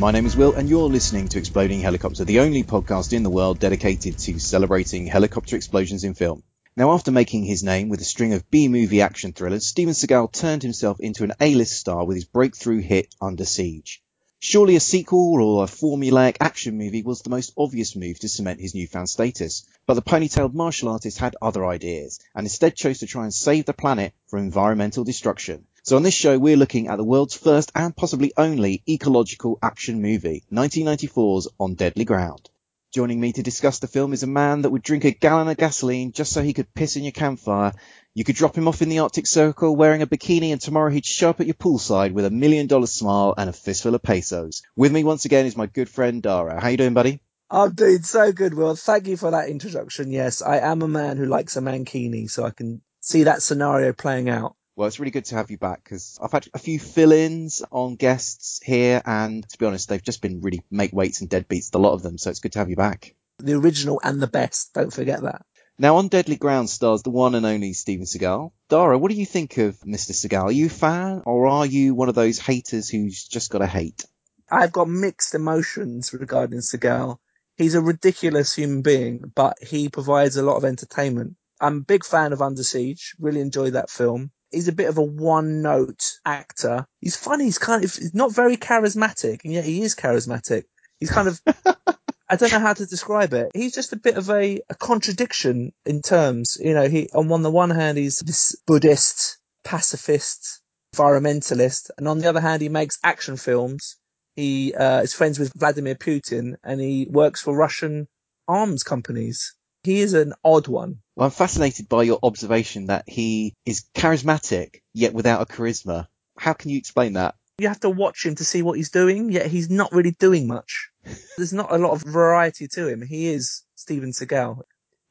My name is Will, and you're listening to Exploding Helicopter, the only podcast in the world dedicated to celebrating helicopter explosions in film. Now, after making his name with a string of B-movie action thrillers, Steven Seagal turned himself into an A-list star with his breakthrough hit Under Siege. Surely a sequel or a formulaic action movie was the most obvious move to cement his newfound status. But the ponytailed martial artist had other ideas, and instead chose to try and save the planet from environmental destruction. So on this show, we're looking at the world's first and possibly only ecological action movie, 1994's On Deadly Ground. Joining me to discuss the film is a man that would drink a gallon of gasoline just so he could piss in your campfire. You could drop him off in the Arctic Circle wearing a bikini and tomorrow he'd show up at your poolside with a million dollar smile and a fistful of pesos. With me once again is my good friend Dara. How you doing, buddy? I'm doing so good, Will. Thank you for that introduction. Yes, I am a man who likes a mankini, so I can see that scenario playing out. Well, it's really good to have you back because I've had a few fill-ins on guests here, and to be honest, they've just been really make weights and deadbeats, a lot of them. So it's good to have you back. The original and the best. Don't forget that. Now, on Deadly Ground stars the one and only Steven Seagal. Dara, what do you think of Mr. Seagal? Are you a fan, or are you one of those haters who's just got to hate? I've got mixed emotions regarding Seagal. He's a ridiculous human being, but he provides a lot of entertainment. I'm a big fan of Under Siege. Really enjoyed that film he's a bit of a one note actor. He's funny. He's kind of he's not very charismatic, and yet he is charismatic. He's kind of I don't know how to describe it. He's just a bit of a, a contradiction in terms. You know, he on the one hand he's this Buddhist pacifist environmentalist, and on the other hand he makes action films. He uh, is friends with Vladimir Putin, and he works for Russian arms companies. He is an odd one. Well, I'm fascinated by your observation that he is charismatic yet without a charisma. How can you explain that? You have to watch him to see what he's doing, yet he's not really doing much. There's not a lot of variety to him. He is Steven Seagal.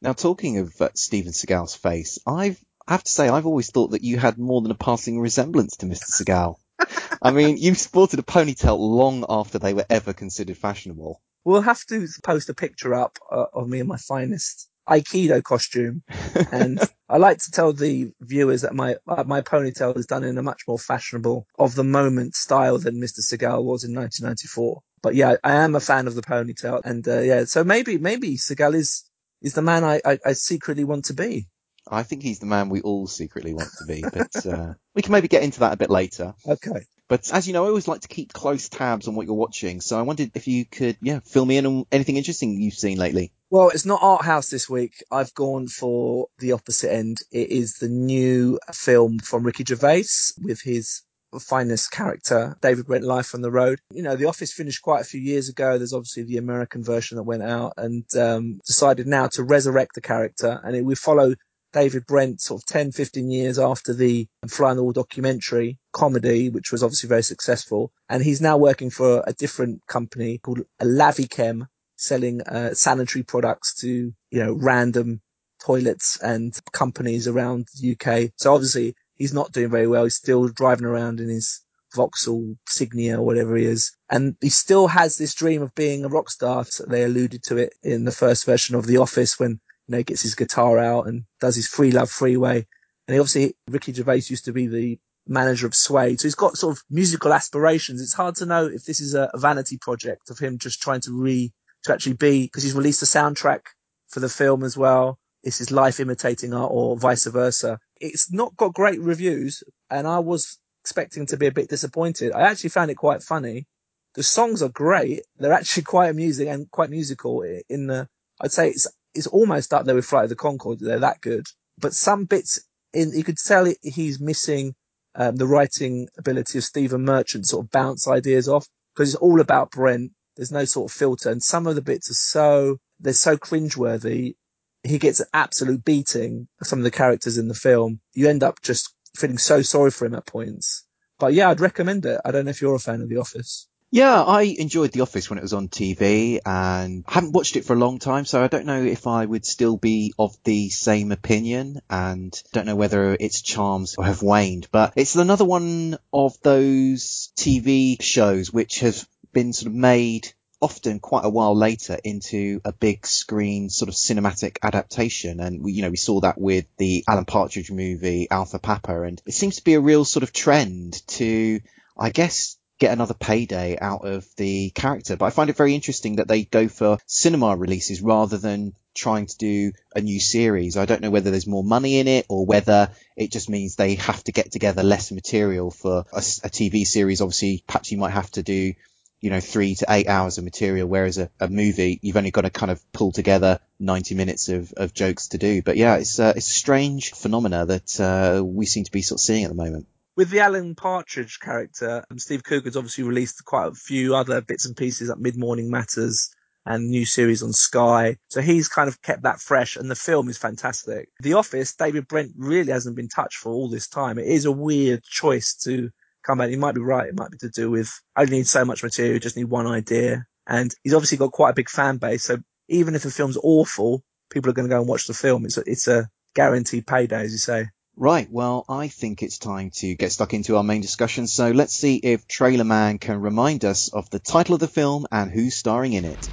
Now, talking of uh, Steven Seagal's face, I've, I have to say, I've always thought that you had more than a passing resemblance to Mr. Seagal. I mean, you sported a ponytail long after they were ever considered fashionable. We'll have to post a picture up uh, of me in my finest Aikido costume. and I like to tell the viewers that my uh, my ponytail is done in a much more fashionable, of the moment style than Mr. Seagal was in 1994. But yeah, I am a fan of the ponytail, and uh, yeah, so maybe maybe Seagal is is the man I, I, I secretly want to be. I think he's the man we all secretly want to be, but uh, we can maybe get into that a bit later. Okay. But as you know, I always like to keep close tabs on what you're watching. So I wondered if you could, yeah, fill me in on anything interesting you've seen lately. Well, it's not art house this week. I've gone for the opposite end. It is the new film from Ricky Gervais with his finest character, David Brent Life on the Road. You know, The Office finished quite a few years ago. There's obviously the American version that went out and um, decided now to resurrect the character. And it, we follow David Brent sort of 10, 15 years after the Fly on the Wall documentary comedy, which was obviously very successful. And he's now working for a different company called Lavichem, selling uh, sanitary products to, you know, random toilets and companies around the UK. So obviously he's not doing very well. He's still driving around in his Vauxhall Signia or whatever he is. And he still has this dream of being a rock star. So they alluded to it in the first version of The Office when you know, gets his guitar out and does his Free Love Freeway. And he obviously, Ricky Gervais used to be the manager of Suede. So he's got sort of musical aspirations. It's hard to know if this is a, vanity project of him just trying to re, to actually be, because he's released a soundtrack for the film as well. Is his life imitating art or vice versa? It's not got great reviews and I was expecting to be a bit disappointed. I actually found it quite funny. The songs are great. They're actually quite amusing and quite musical in the, I'd say it's is almost up there with Flight of the Conchords. They're that good. But some bits in, you could tell he's missing um, the writing ability of Stephen Merchant sort of bounce ideas off because it's all about Brent. There's no sort of filter. And some of the bits are so, they're so cringeworthy. He gets an absolute beating of some of the characters in the film. You end up just feeling so sorry for him at points. But yeah, I'd recommend it. I don't know if you're a fan of The Office. Yeah, I enjoyed The Office when it was on TV and I haven't watched it for a long time, so I don't know if I would still be of the same opinion and don't know whether its charms have waned, but it's another one of those TV shows which has been sort of made often quite a while later into a big screen sort of cinematic adaptation. And we, you know, we saw that with the Alan Partridge movie, Alpha Papa. And it seems to be a real sort of trend to, I guess, get another payday out of the character. But I find it very interesting that they go for cinema releases rather than trying to do a new series. I don't know whether there's more money in it or whether it just means they have to get together less material for a, a TV series. Obviously, perhaps you might have to do you know, three to eight hours of material, whereas a, a, movie, you've only got to kind of pull together 90 minutes of, of jokes to do. But yeah, it's, uh, it's a strange phenomena that, uh, we seem to be sort of seeing at the moment. With the Alan Partridge character, um, Steve Coogan's obviously released quite a few other bits and pieces like Mid Morning Matters and new series on Sky. So he's kind of kept that fresh and the film is fantastic. The Office, David Brent really hasn't been touched for all this time. It is a weird choice to come back. He might be right. It might be to do with I need so much material, just need one idea. And he's obviously got quite a big fan base. So even if the film's awful, people are going to go and watch the film. It's a, it's a guaranteed payday, as you say. Right. Well, I think it's time to get stuck into our main discussion. So let's see if Trailer Man can remind us of the title of the film and who's starring in it.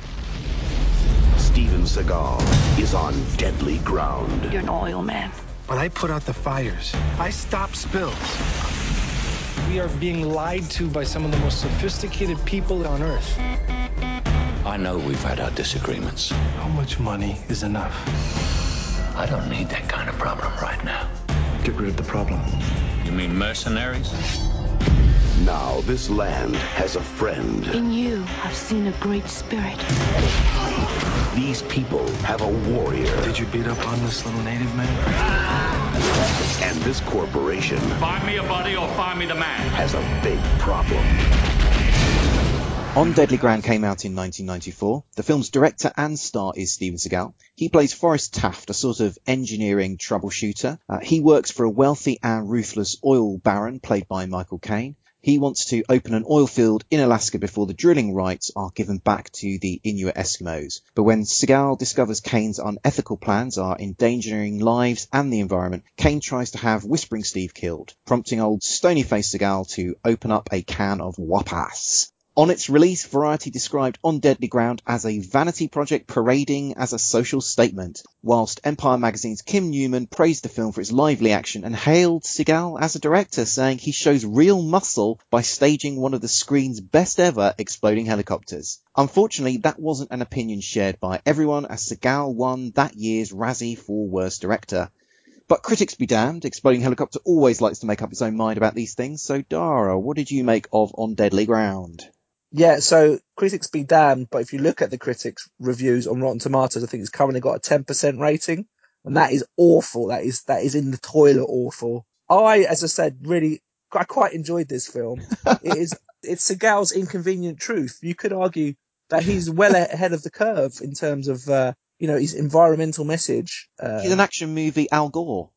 Steven Seagal is on deadly ground. You're an oil man. But I put out the fires. I stop spills. We are being lied to by some of the most sophisticated people on earth. I know we've had our disagreements. How much money is enough? I don't need that kind of problem right now. Get rid of the problem. You mean mercenaries? Now this land has a friend. In you, I've seen a great spirit. These people have a warrior. Did you beat up on this little native man? And this corporation Find me a body or find me the man. has a big problem. On Deadly Ground came out in 1994. The film's director and star is Steven Seagal. He plays Forrest Taft, a sort of engineering troubleshooter. Uh, he works for a wealthy and ruthless oil baron played by Michael Caine. He wants to open an oil field in Alaska before the drilling rights are given back to the Inuit Eskimos. But when Seagal discovers Caine's unethical plans are endangering lives and the environment, Caine tries to have Whispering Steve killed, prompting old stony-faced Seagal to open up a can of wapas. On its release, Variety described On Deadly Ground as a vanity project parading as a social statement, whilst Empire Magazine's Kim Newman praised the film for its lively action and hailed Seagal as a director, saying he shows real muscle by staging one of the screen's best ever exploding helicopters. Unfortunately, that wasn't an opinion shared by everyone as Seagal won that year's Razzie for Worst Director. But critics be damned, Exploding Helicopter always likes to make up its own mind about these things, so Dara, what did you make of On Deadly Ground? Yeah, so critics be damned, but if you look at the critics' reviews on Rotten Tomatoes, I think it's currently got a 10% rating, and that is awful. That is that is in the toilet awful. I, as I said, really I quite enjoyed this film. it is it's Seagal's inconvenient truth. You could argue that he's well ahead of the curve in terms of uh, you know his environmental message. Uh, He's an action movie Al Gore.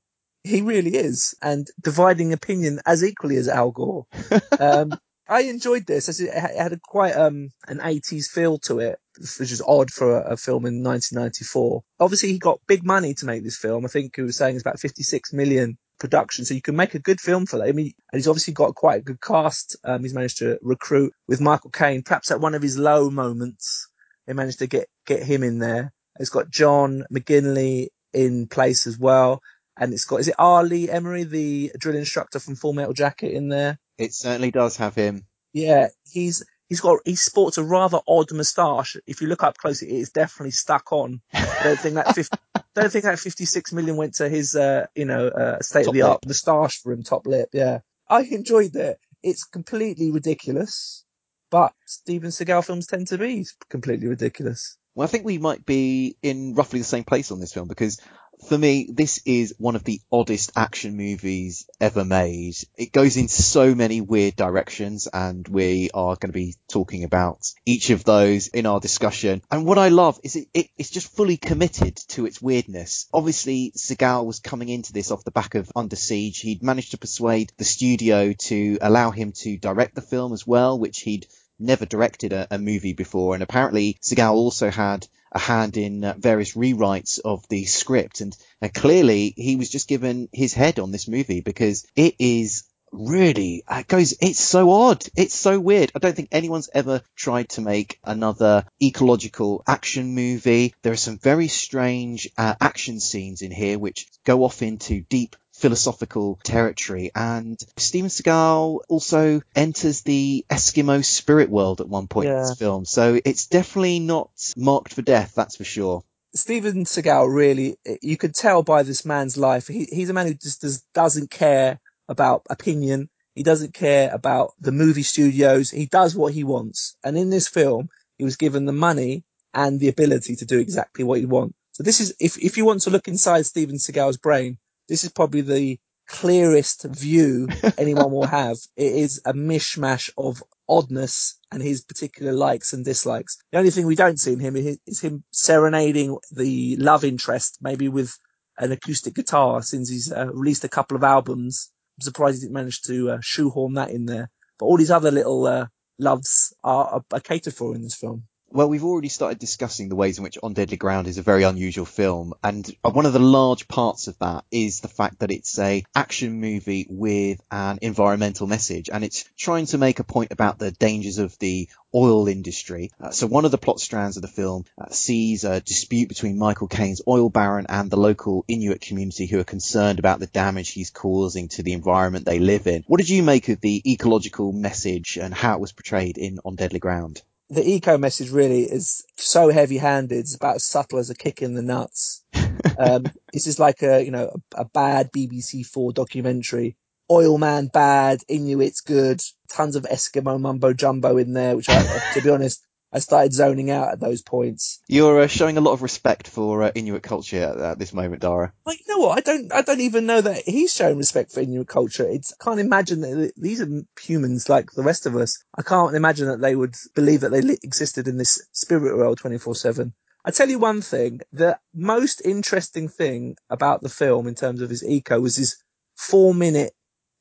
he really is, and dividing opinion as equally as Al Gore. Um, I enjoyed this. It had a quite um, an 80s feel to it, which is odd for a, a film in 1994. Obviously, he got big money to make this film. I think he was saying it's about 56 million production, so you can make a good film for that. I mean, and he's obviously got quite a good cast. Um, he's managed to recruit with Michael Caine, perhaps at one of his low moments. They managed to get get him in there. It's got John McGinley in place as well. And it's got, is it R. Lee Ermey, the drill instructor from Full Metal Jacket in there? It certainly does have him. Yeah, he's he's got he sports a rather odd moustache. If you look up close, it is definitely stuck on. I don't think that 50, don't think that 56 million went to his uh, you know uh, state of the art moustache for him, top lip. Yeah, I enjoyed it. It's completely ridiculous, but Steven Seagal films tend to be completely ridiculous. Well, I think we might be in roughly the same place on this film because for me, this is one of the oddest action movies ever made. It goes in so many weird directions and we are going to be talking about each of those in our discussion. And what I love is it, it, it's just fully committed to its weirdness. Obviously, Seagal was coming into this off the back of Under Siege. He'd managed to persuade the studio to allow him to direct the film as well, which he'd never directed a, a movie before. And apparently Seagal also had a hand in uh, various rewrites of the script. And, and clearly he was just given his head on this movie because it is really it goes it's so odd. It's so weird. I don't think anyone's ever tried to make another ecological action movie. There are some very strange uh, action scenes in here which go off into deep philosophical territory. And Steven Seagal also enters the Eskimo spirit world at one point in this film. So it's definitely not marked for death, that's for sure. Steven Seagal really, you could tell by this man's life, he, he's a man who just does, doesn't care about opinion. He doesn't care about the movie studios. He does what he wants. And in this film, he was given the money and the ability to do exactly what he wants. So this is, if, if you want to look inside Steven Seagal's brain, this is probably the clearest view anyone will have. It is a mishmash of oddness and his particular likes and dislikes. The only thing we don't see in him is him serenading the love interest, maybe with an acoustic guitar, since he's uh, released a couple of albums. I'm surprised he didn't manage to uh, shoehorn that in there. But all these other little uh, loves are, are, are catered for in this film. Well, we've already started discussing the ways in which On Deadly Ground is a very unusual film, and one of the large parts of that is the fact that it's a action movie with an environmental message, and it's trying to make a point about the dangers of the oil industry. Uh, so one of the plot strands of the film uh, sees a dispute between Michael Caine's oil baron and the local Inuit community who are concerned about the damage he's causing to the environment they live in. What did you make of the ecological message and how it was portrayed in On Deadly Ground? The eco message really is so heavy handed. It's about as subtle as a kick in the nuts. um, this is like a, you know, a, a bad BBC four documentary. Oil man bad, Inuits good, tons of Eskimo mumbo jumbo in there, which I, to be honest, I started zoning out at those points. You're uh, showing a lot of respect for uh, Inuit culture at, at this moment, Dara. Well, you know what? I don't, I don't even know that he's showing respect for Inuit culture. It's, I can't imagine that these are humans like the rest of us. I can't imagine that they would believe that they li- existed in this spirit world 24 seven. I tell you one thing, the most interesting thing about the film in terms of his eco was his four minute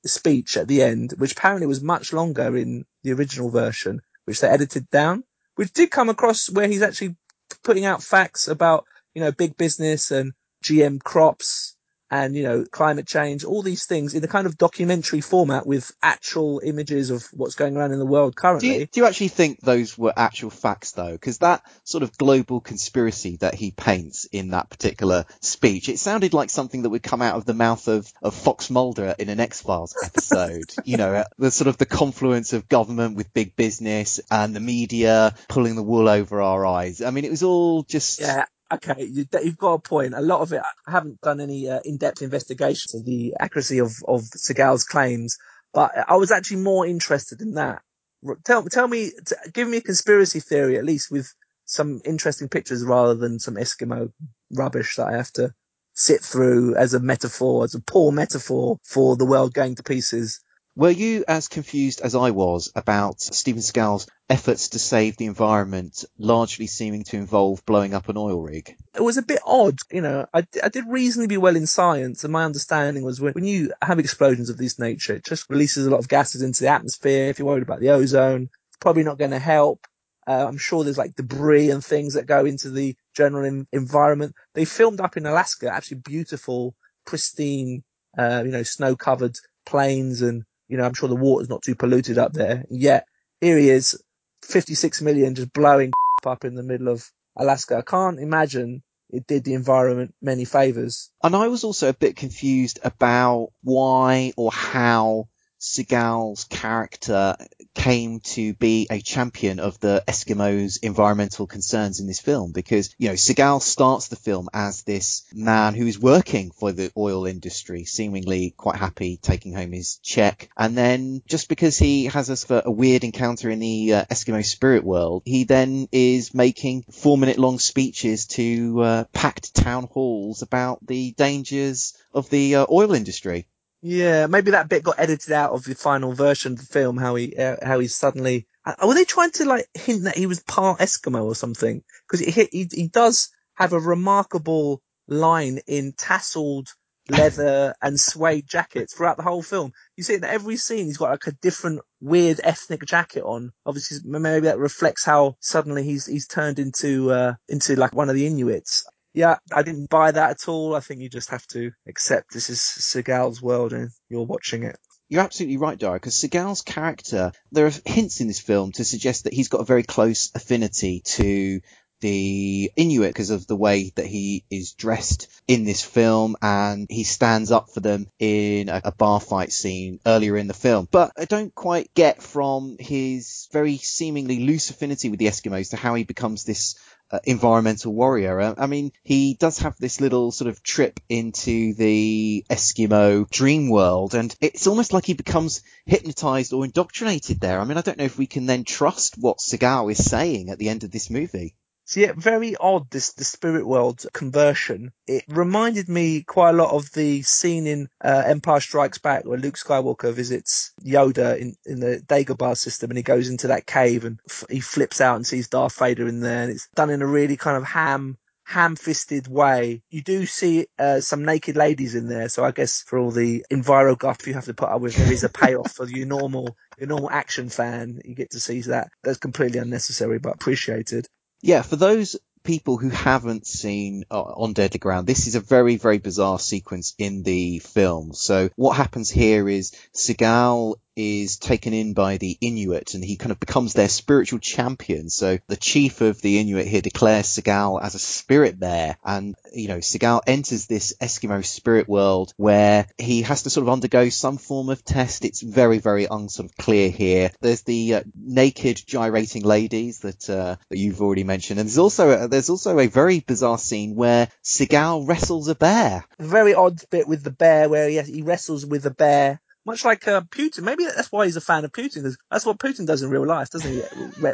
speech at the end, which apparently was much longer in the original version, which they edited down, which did come across where he's actually putting out facts about, you know, big business and GM crops and, you know, climate change, all these things in a kind of documentary format with actual images of what's going on in the world Do currently. you, do you actually think those were actual facts though? Because that sort of global conspiracy that he paints in that particular speech, it sounded like something that would come out of the mouth of, of Fox Mulder in an X-Files episode. you know, uh, the sort of the confluence of government with big business and the media pulling the wool over our eyes. I mean, it was all just... Yeah. Okay, you, you've got a point. A lot of it, I haven't done any uh, in-depth investigation of the accuracy of, of Seagal's claims, but I was actually more interested in that. Tell, tell me, t- give me a conspiracy theory at least with some interesting pictures rather than some Eskimo rubbish that I have to sit through as a metaphor, as a poor metaphor for the world going to pieces. Were you as confused as I was about Steven Seagal's efforts to save the environment largely seeming to involve blowing up an oil rig? it was a bit odd. You know, I did reasonably well in science, and my understanding was when, when you have explosions of this nature, it just releases a lot of gases into the atmosphere. If you're worried about the ozone, it's probably not going to help. Uh, I'm sure there's like debris and things that go into the general en- environment. They filmed up in Alaska, actually beautiful, pristine, uh, you know, snow covered plains and, you know, I'm sure the water's not too polluted up there. Yet here he is, 56 million just blowing up in the middle of Alaska. I can't imagine it did the environment many favors. And I was also a bit confused about why or how Seagal's character came to be a champion of the Eskimos' environmental concerns in this film because, you know, Seagal starts the film as this man who is working for the oil industry, seemingly quite happy taking home his check. And then just because he has a, a weird encounter in the uh, Eskimo spirit world, he then is making four minute long speeches to uh, packed town halls about the dangers of the uh, oil industry. Yeah, maybe that bit got edited out of the final version of the film. How he, uh, how he suddenly uh, were they trying to like hint that he was part Eskimo or something? Because he, he he does have a remarkable line in tasseled leather and suede jackets throughout the whole film. You see that every scene he's got like a different weird ethnic jacket on. Obviously, maybe that reflects how suddenly he's he's turned into uh into like one of the Inuits. Yeah, I didn't buy that at all. I think you just have to accept this is Seagal's world and you're watching it. You're absolutely right, Dara, because Seagal's character, there are hints in this film to suggest that he's got a very close affinity to the Inuit because of the way that he is dressed in this film and he stands up for them in a, a bar fight scene earlier in the film. But I don't quite get from his very seemingly loose affinity with the Eskimos to how he becomes this uh, environmental warrior. Uh, I mean, he does have this little sort of trip into the Eskimo dream world, and it's almost like he becomes hypnotized or indoctrinated there. I mean, I don't know if we can then trust what Seagal is saying at the end of this movie. So yeah, very odd this the spirit world conversion. It reminded me quite a lot of the scene in uh, Empire Strikes Back where Luke Skywalker visits Yoda in, in the Dagobah system and he goes into that cave and f- he flips out and sees Darth Vader in there and it's done in a really kind of ham ham-fisted way. You do see uh, some naked ladies in there, so I guess for all the enviro guff you have to put up with, there is a payoff for your normal your normal action fan. You get to see that. That's completely unnecessary, but appreciated. Yeah, for those people who haven't seen uh, On Deadly Ground, this is a very, very bizarre sequence in the film. So what happens here is Seagal is taken in by the Inuit and he kind of becomes their spiritual champion. So the chief of the Inuit here declares Seagal as a spirit bear and, you know, Seagal enters this Eskimo spirit world where he has to sort of undergo some form of test. It's very, very unsort of clear here. There's the uh, naked gyrating ladies that, uh, that you've already mentioned. And there's also, a, there's also a very bizarre scene where Seagal wrestles a bear. Very odd bit with the bear where he, he wrestles with a bear much like uh, Putin. Maybe that's why he's a fan of Putin, because that's what Putin does in real life, doesn't he?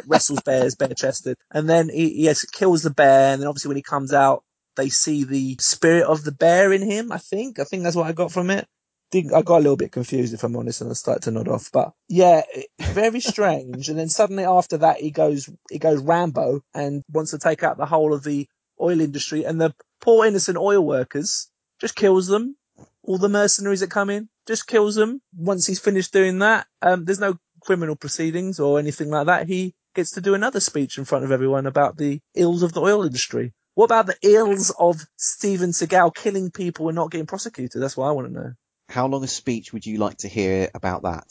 wrestles bears, bare chested, and then he yes kills the bear, and then obviously when he comes out, they see the spirit of the bear in him. I think. I think that's what I got from it. I got a little bit confused if I'm honest, and I started to nod off. But yeah, very strange. and then suddenly after that, he goes he goes Rambo and wants to take out the whole of the oil industry, and the poor innocent oil workers just kills them. All the mercenaries that come in, just kills them. Once he's finished doing that, um, there's no criminal proceedings or anything like that. He gets to do another speech in front of everyone about the ills of the oil industry. What about the ills of Steven Seagal killing people and not getting prosecuted? That's what I want to know. How long a speech would you like to hear about that?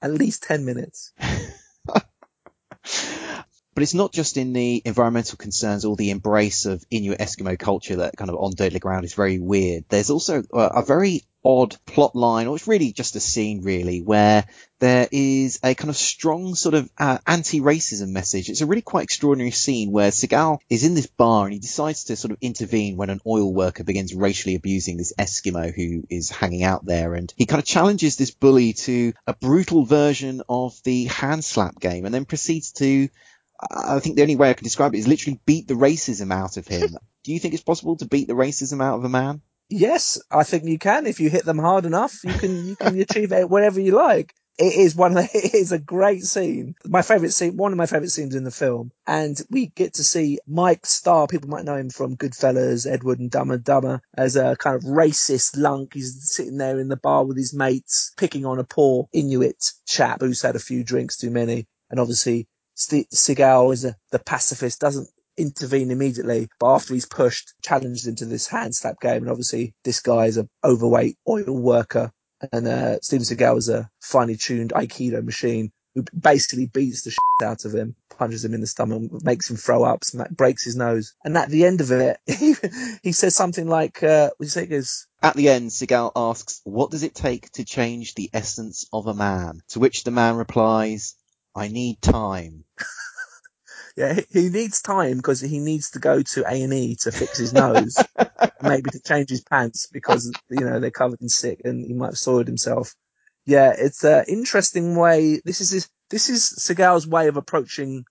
At least 10 minutes. But it's not just in the environmental concerns or the embrace of Inuit Eskimo culture that kind of on Deadly Ground is very weird. There's also a, a very odd plot line, or it's really just a scene really, where there is a kind of strong sort of uh, anti-racism message. It's a really quite extraordinary scene where Seagal is in this bar and he decides to sort of intervene when an oil worker begins racially abusing this Eskimo who is hanging out there. And he kind of challenges this bully to a brutal version of the hand slap game and then proceeds to I think the only way I can describe it is literally beat the racism out of him. Do you think it's possible to beat the racism out of a man? Yes, I think you can. If you hit them hard enough, you can you can achieve it wherever you like. It is one of the, it is a great scene. My favorite scene, one of my favorite scenes in the film. And we get to see Mike Starr. People might know him from Goodfellas, Ed Wood and Dumb and Dumber as a kind of racist lunk. He's sitting there in the bar with his mates, picking on a poor Inuit chap who's had a few drinks too many. And obviously Seagal is a, the pacifist, doesn't intervene immediately, but after he's pushed, challenged into this hand slap game. And obviously, this guy is an overweight oil worker, and uh, Steven Seagal is a finely tuned Aikido machine who basically beats the shit out of him, punches him in the stomach, makes him throw up, breaks his nose. And at the end of it, he, says something like, uh, what do you say? Goes, at the end, Seagal asks, what does it take to change the essence of a man? To which the man replies, I need time. Yeah, he needs time because he needs to go to A and E to fix his nose, maybe to change his pants because you know they're covered in sick and he might have soiled himself. Yeah, it's an interesting way. This is his, this is Seagal's way of approaching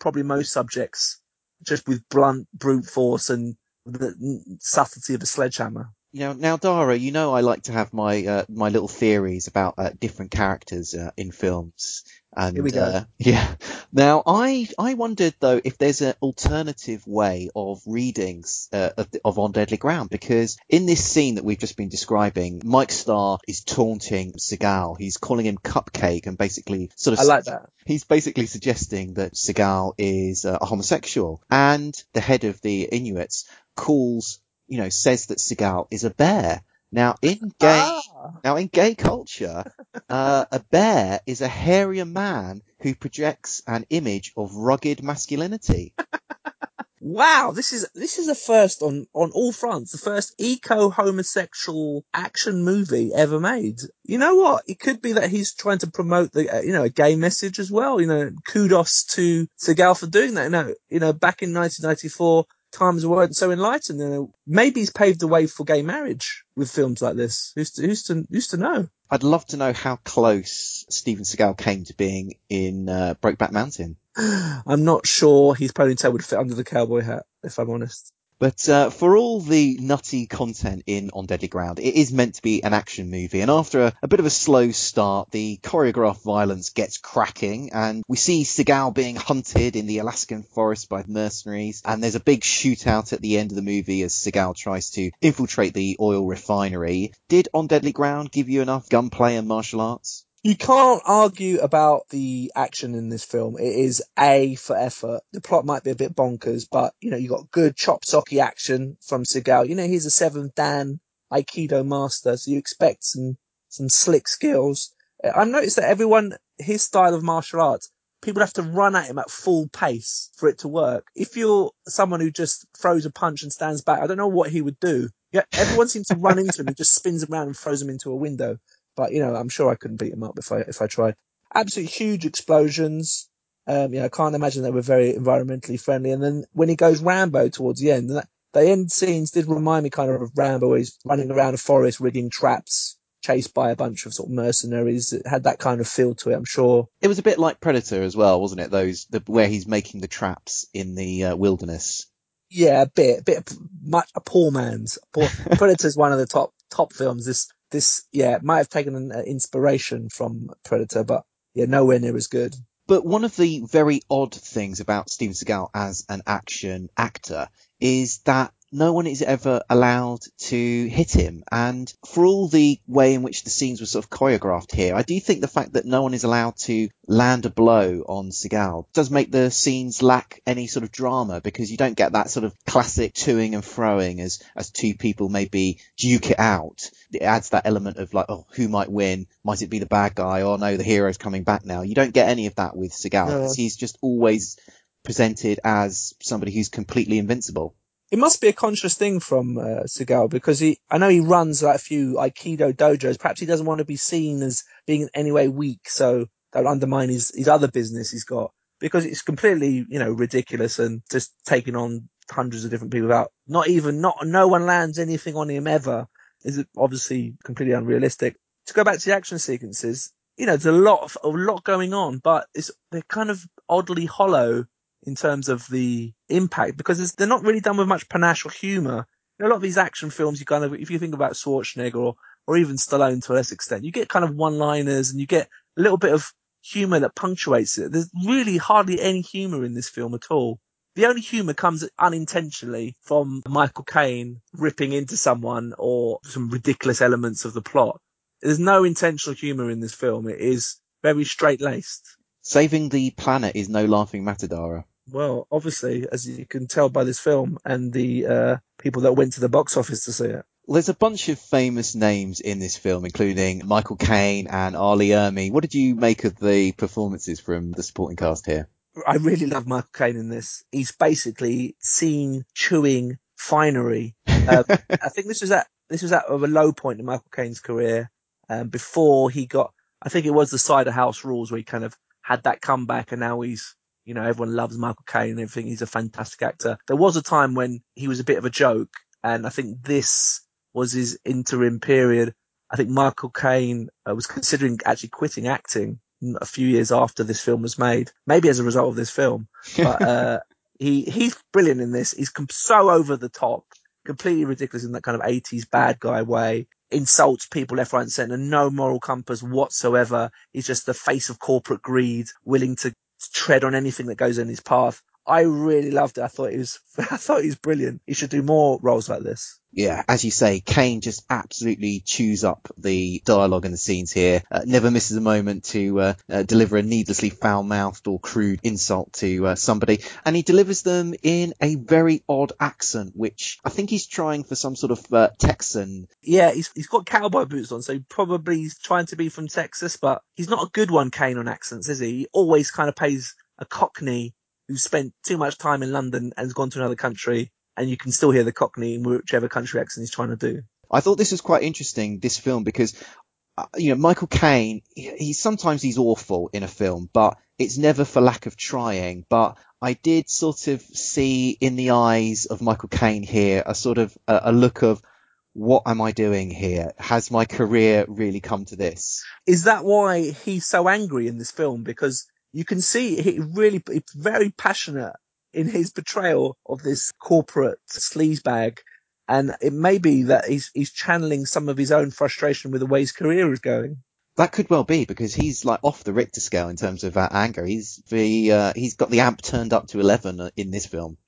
probably most subjects, just with blunt brute force and the subtlety of a sledgehammer. You know, now Dara, you know I like to have my uh, my little theories about uh, different characters uh, in films. And, Here we go. Uh, yeah. Now, I I wondered though if there's an alternative way of readings uh, of, of, On Deadly Ground because in this scene that we've just been describing, Mike Starr is taunting Seagal. He's calling him Cupcake and basically sort of. I like that. He's basically suggesting that Seagal is uh, a homosexual, and the head of the Inuits calls, you know, says that Seagal is a bear. Now in gay, ah. now in gay culture, uh, a bear is a hairier man who projects an image of rugged masculinity. wow, this is this is a first on on all fronts. The first eco homosexual action movie ever made. You know what? It could be that he's trying to promote the uh, you know a gay message as well. You know, kudos to to Gal for doing that. You know, you know, back in 1994 times weren't so enlightened. Know, maybe he's paved the way for gay marriage with films like this. Who's to, who's to, who's to know? I'd love to know how close Steven Seagal came to being in uh, Brokeback Mountain. I'm not sure his ponytail would fit under the cowboy hat, if I'm honest. But uh, for all the nutty content in On Deadly Ground, it is meant to be an action movie. And after a, a, bit of a slow start, the choreographed violence gets cracking, and we see Seagal being hunted in the Alaskan forest by mercenaries. And there's a big shootout at the end of the movie as Seagal tries to infiltrate the oil refinery. Did On Deadly Ground give you enough gunplay and martial arts? You can't argue about the action in this film. It is A for effort. The plot might be a bit bonkers, but you know, you got good chop socky action from Seagal. You know, he's a seventh Dan Aikido master, so you expect some, some slick skills. I've noticed that everyone, his style of martial arts, people have to run at him at full pace for it to work. If you're someone who just throws a punch and stands back, I don't know what he would do. Yeah, everyone seems to run into him and just spins around and throws him into a window. But you know, I'm sure I couldn't beat them up if I if I tried. Absolute huge explosions. Um, you know, I can't imagine they were very environmentally friendly. And then when he goes Rambo towards the end, that, the end scenes did remind me kind of of Rambo, where he's running around a forest rigging traps, chased by a bunch of sort of mercenaries. It had that kind of feel to it, I'm sure. It was a bit like Predator as well, wasn't it? Those the, where he's making the traps in the uh, wilderness. Yeah, a bit, a bit, much a poor man's. Poor, Predator's one of the top top films. This this, yeah, might have taken an uh, inspiration from Predator, but yeah, nowhere near as good. But one of the very odd things about Steven Seagal as an action actor is that no one is ever allowed to hit him. And for all the way in which the scenes were sort of choreographed here, I do think the fact that no one is allowed to land a blow on Seagal does make the scenes lack any sort of drama because you don't get that sort of classic toing and froing as, as two people maybe duke it out. It adds that element of like, oh, who might win? Might it be the bad guy? Oh no, the hero's coming back now. You don't get any of that with Seagal because he's just always presented as somebody who's completely invincible it must be a conscious thing from uh, because he, I know he runs like a few Aikido dojos. Perhaps he doesn't want to be seen as being in any way weak, so that'll undermine his, his other business he's got because it's completely, you know, ridiculous and just taking on hundreds of different people without not even, not, no one lands anything on him ever is obviously completely unrealistic. To go back to the action sequences, you know, there's a lot of, a lot going on, but it's, they're kind of oddly hollow in terms of the impact because they're not really done with much panache or humor. You know, a lot of these action films, you kind of, if you think about Schwarzenegger or, or even Stallone to a less extent, you get kind of one-liners and you get a little bit of humor that punctuates it. There's really hardly any humor in this film at all. The only humor comes unintentionally from Michael Caine ripping into someone or some ridiculous elements of the plot. There's no intentional humor in this film. It is very straight laced. Saving the planet is no laughing matter, Dara well, obviously, as you can tell by this film and the uh, people that went to the box office to see it. There's a bunch of famous names in this film, including Michael Caine and. Lee Ermey. What did you make of the performances from the supporting cast here? I really love Michael Caine in this. He's basically seen chewing finery. Um, I think this was at this was at a low point in Michael Caine's career um, before he got. I think it was the Cider House Rules where he kind of had that comeback, and now he's you know, everyone loves Michael Caine and everything. He's a fantastic actor. There was a time when he was a bit of a joke, and I think this was his interim period. I think Michael Caine uh, was considering actually quitting acting a few years after this film was made, maybe as a result of this film. But uh, he he's brilliant in this. He's so over the top, completely ridiculous in that kind of 80s bad guy way. Insults people left, right, and centre. No moral compass whatsoever. He's just the face of corporate greed, willing to tread on anything that goes in his path. I really loved it. I thought he was, I thought he was brilliant. He should do more roles like this. Yeah, as you say, Caine just absolutely chews up the dialogue and the scenes here. Uh, never misses a moment to uh, uh, deliver a needlessly foul-mouthed or crude insult to uh, somebody, and he delivers them in a very odd accent, which I think he's trying for some sort of uh, Texan. Yeah, he's he's got cowboy boots on, so probably he's trying to be from Texas, but he's not a good one, Caine, on accents, is he? He always kind of pays a Cockney who's spent too much time in London and has gone to another country, and you can still hear the Cockney in whichever country accent he's trying to do. I thought this was quite interesting, this film, because, uh, you know, Michael Caine, he, he sometimes he's awful in a film, but it's never for lack of trying. But I did sort of see in the eyes of Michael Caine here a sort of a, a look of, what am I doing here? Has my career really come to this? Is that why he's so angry in this film? Because you can see he really, it's very passionate in his portrayal of this corporate sleazebag. And it may be that he's, he's channeling some of his own frustration with the way his career is going. That could well be because he's like off the Richter scale in terms of uh, anger. He's the, uh, he's got the amp turned up to 11 uh, in this film.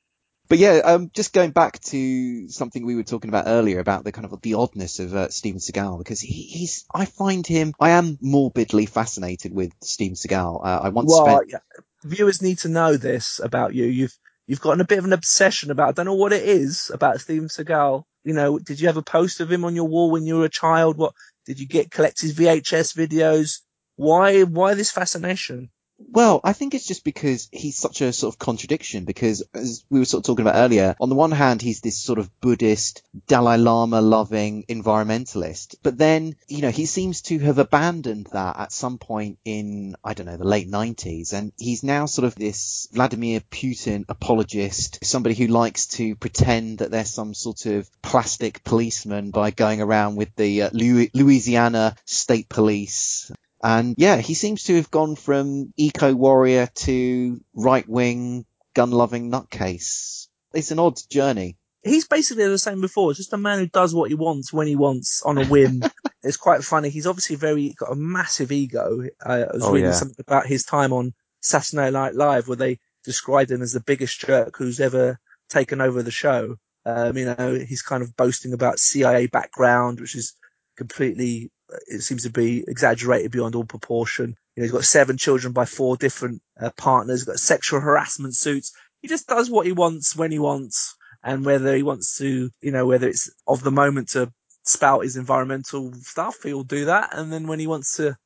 But yeah, um, just going back to something we were talking about earlier about the kind of the oddness of uh, Steven Seagal because he, he's I find him I am morbidly fascinated with Steven Seagal. Uh, I once well, spent viewers need to know this about you. You've you've gotten a bit of an obsession about I don't know what it is about Steven Seagal. You know, did you have a poster of him on your wall when you were a child? What did you get collect his VHS videos? Why why this fascination? Well, I think it's just because he's such a sort of contradiction because as we were sort of talking about earlier, on the one hand, he's this sort of Buddhist, Dalai Lama loving environmentalist, but then, you know, he seems to have abandoned that at some point in, I don't know, the late nineties. And he's now sort of this Vladimir Putin apologist, somebody who likes to pretend that there's some sort of plastic policeman by going around with the uh, Louisiana state police and yeah, he seems to have gone from eco warrior to right wing gun loving nutcase. It's an odd journey. He's basically the same before. It's just a man who does what he wants when he wants on a whim. it's quite funny. He's obviously very got a massive ego. I was Oh, reading yeah. something about his time on Saturday Night Live where they described him as the biggest jerk who's ever taken over the show. Um, you know, he's kind of boasting about CIA background, which is completely, it seems to be exaggerated beyond all proportion. You know, he's got seven children by four different uh, partners, got sexual harassment suits. He just does what he wants when he wants and whether he wants to, you know, whether it's of the moment to spout his environmental stuff, he'll do that. And then when he wants to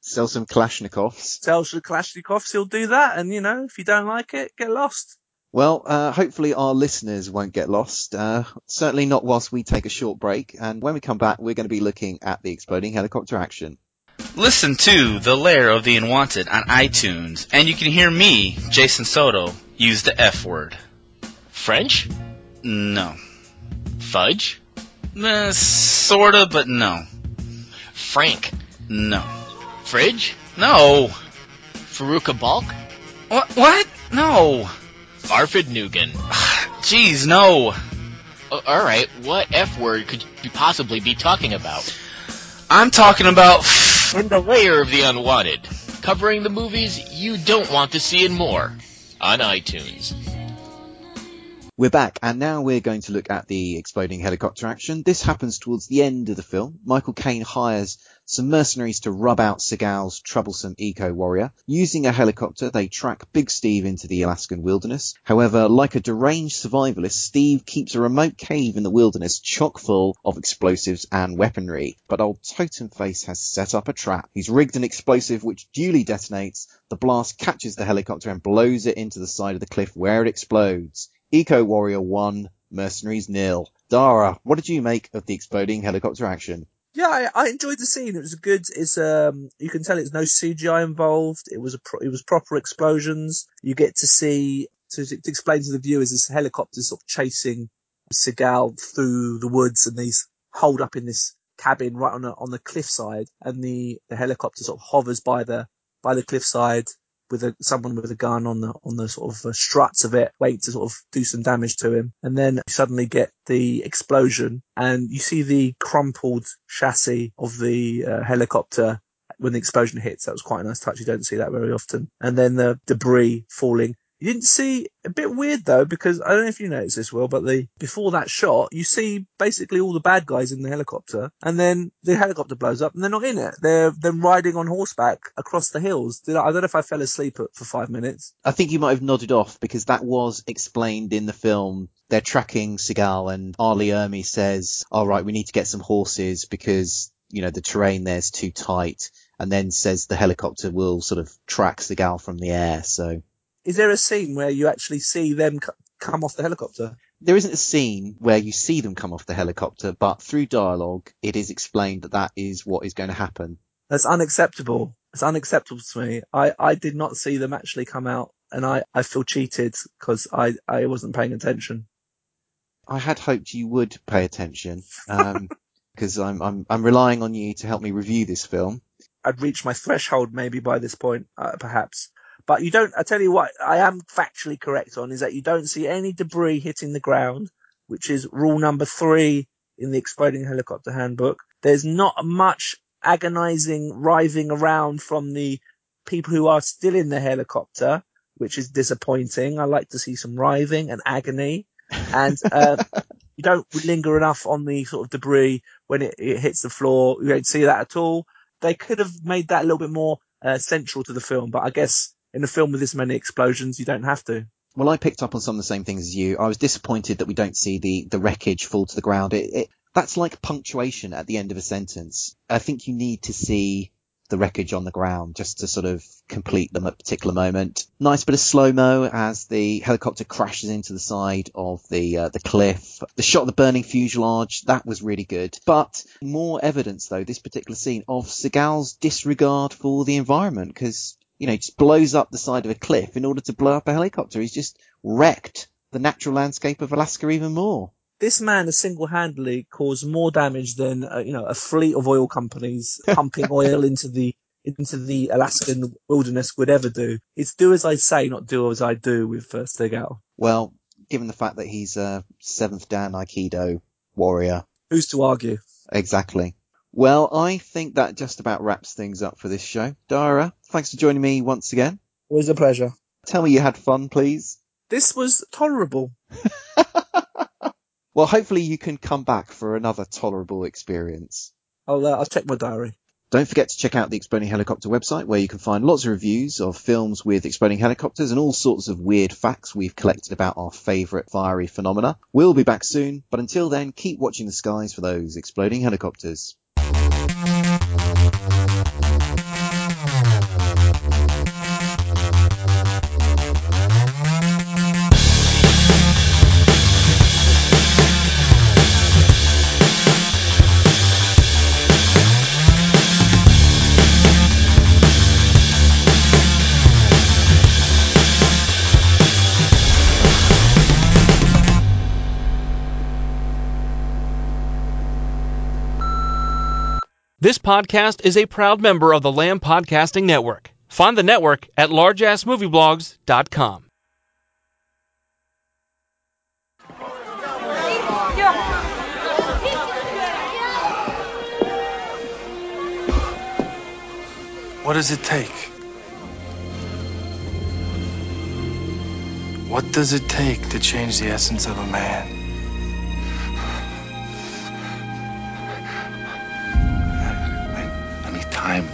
Sell some Kalashnikovs. sell some Kalashnikovs, he'll do that. And, you know, if you don't like it, get lost. Well, uh, hopefully our listeners won't get lost. Uh, certainly not whilst we take a short break. And when we come back, we're going to be looking at the exploding helicopter action. Listen to The Lair of the Unwanted on iTunes, and you can hear me, Jason Soto, use the F word. French? No. Fudge? Eh, sorta, but no. Frank? No. Fridge? No. Fairuza Balk? What? What? No. Arfid Nugan. Jeez, no. Uh, Alright, what F word could you possibly be talking about? I'm talking about. In the Lair of the unwanted, covering the movies you don't want to see and more on iTunes. We're back, and now we're going to look at the exploding helicopter action. This happens towards the end of the film. Michael Caine hires some mercenaries to rub out Seagal's troublesome eco-warrior. Using a helicopter, they track Big Steve into the Alaskan wilderness. However, like a deranged survivalist, Steve keeps a remote cave in the wilderness chock full of explosives and weaponry. But old Totem Face has set up a trap. He's rigged an explosive which duly detonates. The blast catches the helicopter and blows it into the side of the cliff where it explodes. Eco Warrior 1, Mercenaries nil. Dara, what did you make of the exploding helicopter action? Yeah, I, I enjoyed the scene. It was good. It's um, you can tell it's no CGI involved. It was a pro- it was proper explosions. You get to see to, to explain to the viewers this helicopter sort of chasing Seagal through the woods, and he's holed up in this cabin right on the on the cliffside, and the the helicopter sort of hovers by the by the cliffside with a, someone with a gun on the on the sort of uh, struts of it, wait to sort of do some damage to him, and then suddenly get the explosion, and you see the crumpled chassis of the uh, helicopter when the explosion hits. That was quite a nice touch. You don't see that very often, and then the debris falling. You didn't see a bit weird though, because I don't know if you noticed this, Will, but the before that shot, you see basically all the bad guys in the helicopter, and then the helicopter blows up, and they're not in it. They're them riding on horseback across the hills. I, I don't know if I fell asleep for five minutes. I think you might have nodded off because that was explained in the film. They're tracking Seagal and R. Lee Ermey says, all right, we need to get some horses because, you know, the terrain there's too tight. And then says the helicopter will sort of track Seagal from the air. So Is there a scene where you actually see them c- come off the helicopter? There isn't a scene where you see them come off the helicopter, but through dialogue, it is explained that that is what is going to happen. That's unacceptable. It's unacceptable to me. I, I did not see them actually come out, and I, I feel cheated because I, I wasn't paying attention. I had hoped you would pay attention, because I'm, I'm, I'm relying on you to help me review this film. I'd reached my threshold maybe by this point, uh, perhaps. But you don't, I tell you what, I am factually correct on is that you don't see any debris hitting the ground, which is rule number three in the exploding helicopter handbook. There's not much agonizing writhing around from the people who are still in the helicopter, which is disappointing. I like to see some writhing and agony. And, uh, you don't linger enough on the sort of debris when it, it hits the floor. You don't see that at all. They could have made that a little bit more uh, central to the film, but I guess in a film with this many explosions, you don't have to. Well, I picked up on some of the same things as you. I was disappointed that we don't see the, the wreckage fall to the ground. It, it, that's like punctuation at the end of a sentence. I think you need to see the wreckage on the ground just to sort of complete the particular moment. Nice bit of slow mo as the helicopter crashes into the side of the uh, the cliff. The shot of the burning fuselage that was really good. But more evidence though this particular scene of Seagal's disregard for the environment because you know just blows up the side of a cliff in order to blow up a helicopter. He's just wrecked the natural landscape of Alaska even more this man has single-handedly caused more damage than uh, you know a fleet of oil companies pumping oil into the into the Alaskan wilderness would ever do. It's do as I say, not do as I do with uh, Seagal. Well, given the fact that he's a seventh Dan Aikido warrior, who's to argue? Exactly. Well, I think that just about wraps things up for this show. Dara, thanks for joining me once again. Always a pleasure. Tell me you had fun, please. This was tolerable. Well, hopefully you can come back for another tolerable experience. I'll, uh, I'll check my diary. Don't forget to check out the Exploding Helicopter website where you can find lots of reviews of films with exploding helicopters and all sorts of weird facts we've collected about our favourite fiery phenomena. We'll be back soon, but until then, keep watching the skies for those exploding helicopters. This podcast is a proud member of the Lamb Podcasting Network. Find the network at largeassmovieblogs.com. What does it take? What does it take to change the essence of a man? Time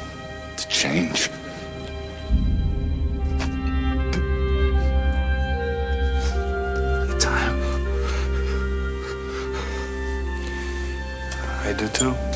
to change. Need time. I do too.